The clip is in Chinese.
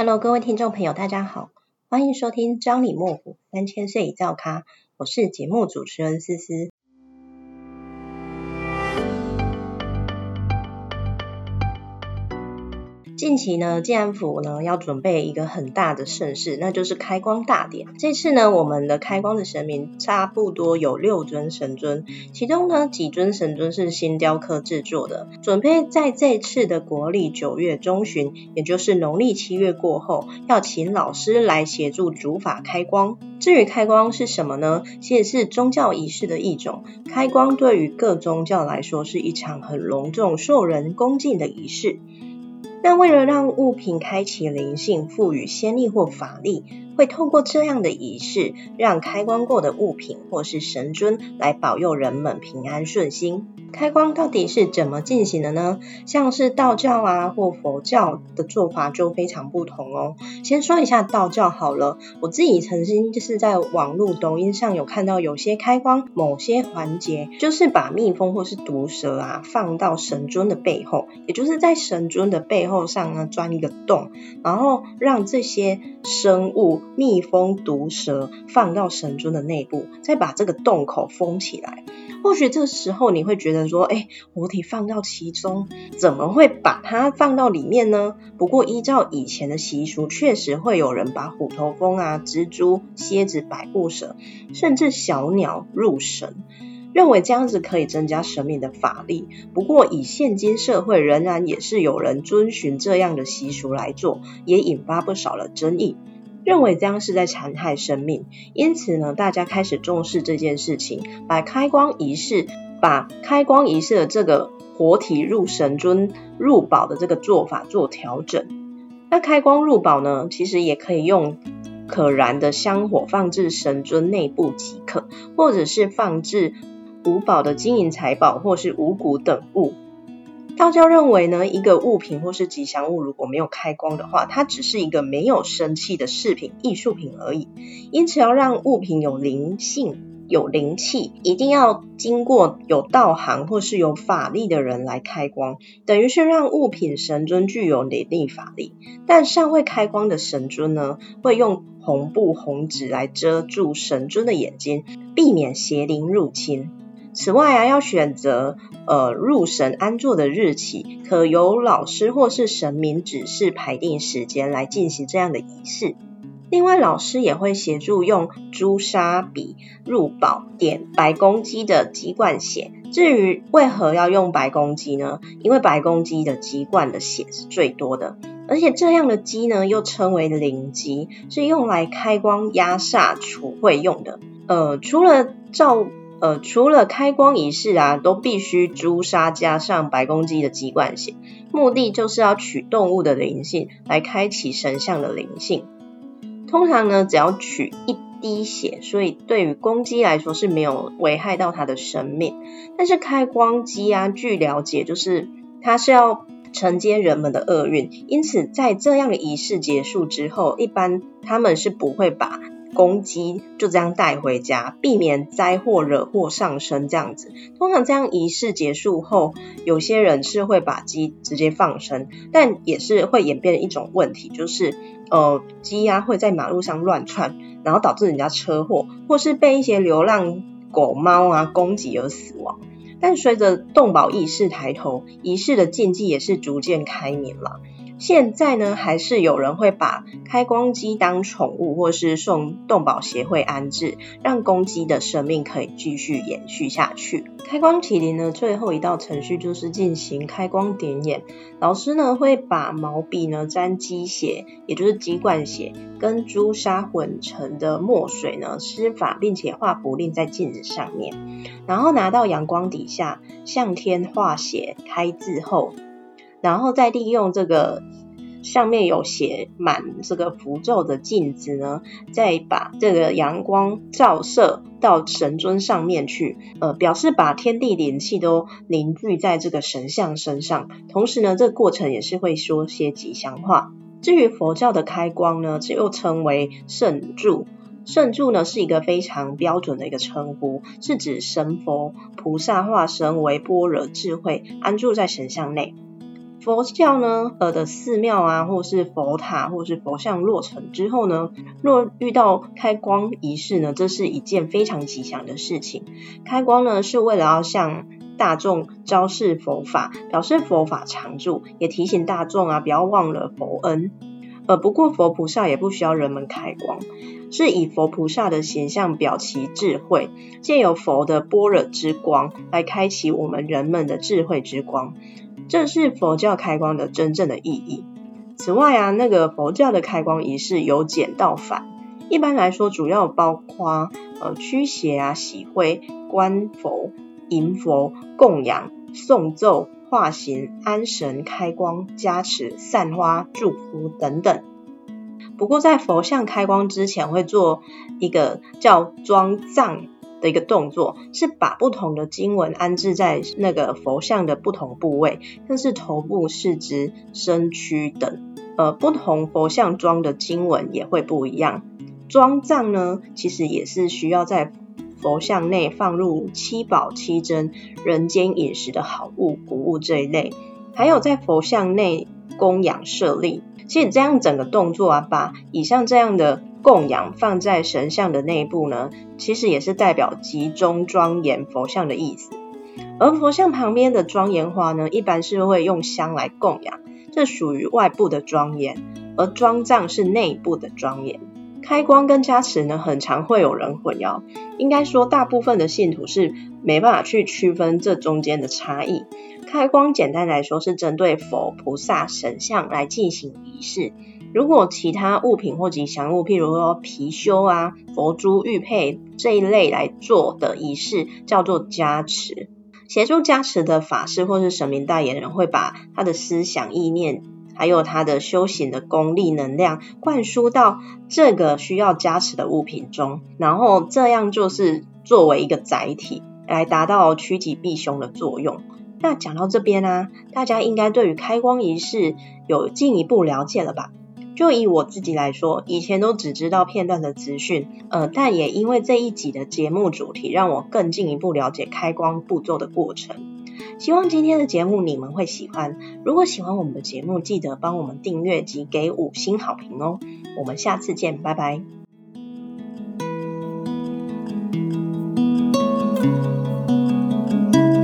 Hello，各位听众朋友，大家好，欢迎收听张里莫府三千岁一造咖，我是节目主持人思思。近期呢，建安府呢要准备一个很大的盛事，那就是开光大典。这次呢，我们的开光的神明差不多有六尊神尊，其中呢几尊神尊是新雕刻制作的，准备在这次的国历九月中旬，也就是农历七月过后，要请老师来协助主法开光。至于开光是什么呢？其实是宗教仪式的一种。开光对于各宗教来说是一场很隆重、受人恭敬的仪式。那为了让物品开启灵性，赋予仙力或法力，会透过这样的仪式，让开光过的物品或是神尊来保佑人们平安顺心。开光到底是怎么进行的呢？像是道教啊或佛教的做法就非常不同哦。先说一下道教好了，我自己曾经就是在网络抖音上有看到有些开光某些环节，就是把蜜蜂或是毒蛇啊放到神尊的背后，也就是在神尊的背后上呢钻一个洞，然后让这些生物蜜蜂、毒蛇放到神尊的内部，再把这个洞口封起来。或许这时候你会觉得说，哎，活体放到其中，怎么会把它放到里面呢？不过依照以前的习俗，确实会有人把虎头蜂啊、蜘蛛、蝎子、百步蛇，甚至小鸟入神，认为这样子可以增加神明的法力。不过以现今社会，仍然也是有人遵循这样的习俗来做，也引发不少的争议。认为这样是在残害生命，因此呢，大家开始重视这件事情，把开光仪式，把开光仪式的这个活体入神尊入宝的这个做法做调整。那开光入宝呢，其实也可以用可燃的香火放置神尊内部即可，或者是放置五宝的金银财宝或是五谷等物。道教认为呢，一个物品或是吉祥物如果没有开光的话，它只是一个没有生气的饰品、艺术品而已。因此，要让物品有灵性、有灵气，一定要经过有道行或是有法力的人来开光，等于是让物品神尊具有灵力法力。但尚未开光的神尊呢，会用红布、红纸来遮住神尊的眼睛，避免邪灵入侵。此外啊，要选择呃入神安坐的日期，可由老师或是神明指示排定时间来进行这样的仪式。另外，老师也会协助用朱砂笔入宝，点白公鸡的鸡冠血。至于为何要用白公鸡呢？因为白公鸡的鸡冠的血是最多的，而且这样的鸡呢，又称为灵鸡，是用来开光压煞除秽用的。呃，除了照。呃，除了开光仪式啊，都必须朱砂加上白公鸡的鸡冠血，目的就是要取动物的灵性来开启神像的灵性。通常呢，只要取一滴血，所以对于公鸡来说是没有危害到它的生命。但是开光鸡啊，据了解就是它是要承接人们的厄运，因此在这样的仪式结束之后，一般他们是不会把。公鸡就这样带回家，避免灾祸惹祸上身这样子。通常这样仪式结束后，有些人是会把鸡直接放生，但也是会演变一种问题，就是呃鸡鸭会在马路上乱窜，然后导致人家车祸，或是被一些流浪狗猫啊攻击而死亡。但随着动保意识抬头，仪式的禁忌也是逐渐开明了。现在呢，还是有人会把开光鸡当宠物，或是送动保协会安置，让公鸡的生命可以继续延续下去。开光麒麟呢，最后一道程序就是进行开光点眼。老师呢会把毛笔呢沾鸡血，也就是鸡冠血，跟朱砂混成的墨水呢施法，并且画符令在镜子上面，然后拿到阳光底下向天画血开字后。然后再利用这个上面有写满这个符咒的镜子呢，再把这个阳光照射到神尊上面去，呃，表示把天地灵气都凝聚在这个神像身上。同时呢，这个过程也是会说些吉祥话。至于佛教的开光呢，这又称为圣柱。圣柱呢是一个非常标准的一个称呼，是指神佛菩萨化身为般若智慧，安住在神像内。佛教呢，呃的寺庙啊，或是佛塔，或是佛像落成之后呢，若遇到开光仪式呢，这是一件非常吉祥的事情。开光呢，是为了要向大众昭示佛法，表示佛法常住，也提醒大众啊，不要忘了佛恩。呃，不过佛菩萨也不需要人们开光，是以佛菩萨的形象表其智慧，借由佛的般若之光来开启我们人们的智慧之光，这是佛教开光的真正的意义。此外啊，那个佛教的开光仪式由简到繁，一般来说主要包括呃驱邪啊、洗灰、观佛、迎佛、供养、诵咒。化形、安神、开光、加持、散花、祝福等等。不过，在佛像开光之前，会做一个叫装藏的一个动作，是把不同的经文安置在那个佛像的不同部位，像是头部、四肢、身躯等。呃，不同佛像装的经文也会不一样。装藏呢，其实也是需要在。佛像内放入七宝七珍、人间饮食的好物、谷物这一类，还有在佛像内供养舍利。其实这样整个动作啊，把以上这样的供养放在神像的内部呢，其实也是代表集中庄严佛像的意思。而佛像旁边的庄严花呢，一般是会用香来供养，这属于外部的庄严；而装藏是内部的庄严。开光跟加持呢，很常会有人混淆。应该说，大部分的信徒是没办法去区分这中间的差异。开光简单来说是针对佛菩萨神像来进行仪式。如果其他物品或吉祥物，譬如说貔貅啊、佛珠、玉佩这一类来做的仪式，叫做加持。协助加持的法师或是神明代言人，会把他的思想意念。还有他的修行的功力能量灌输到这个需要加持的物品中，然后这样就是作为一个载体来达到趋吉避凶的作用。那讲到这边啊，大家应该对于开光仪式有进一步了解了吧？就以我自己来说，以前都只知道片段的资讯，呃，但也因为这一集的节目主题，让我更进一步了解开光步骤的过程。希望今天的节目你们会喜欢。如果喜欢我们的节目，记得帮我们订阅及给五星好评哦。我们下次见，拜拜。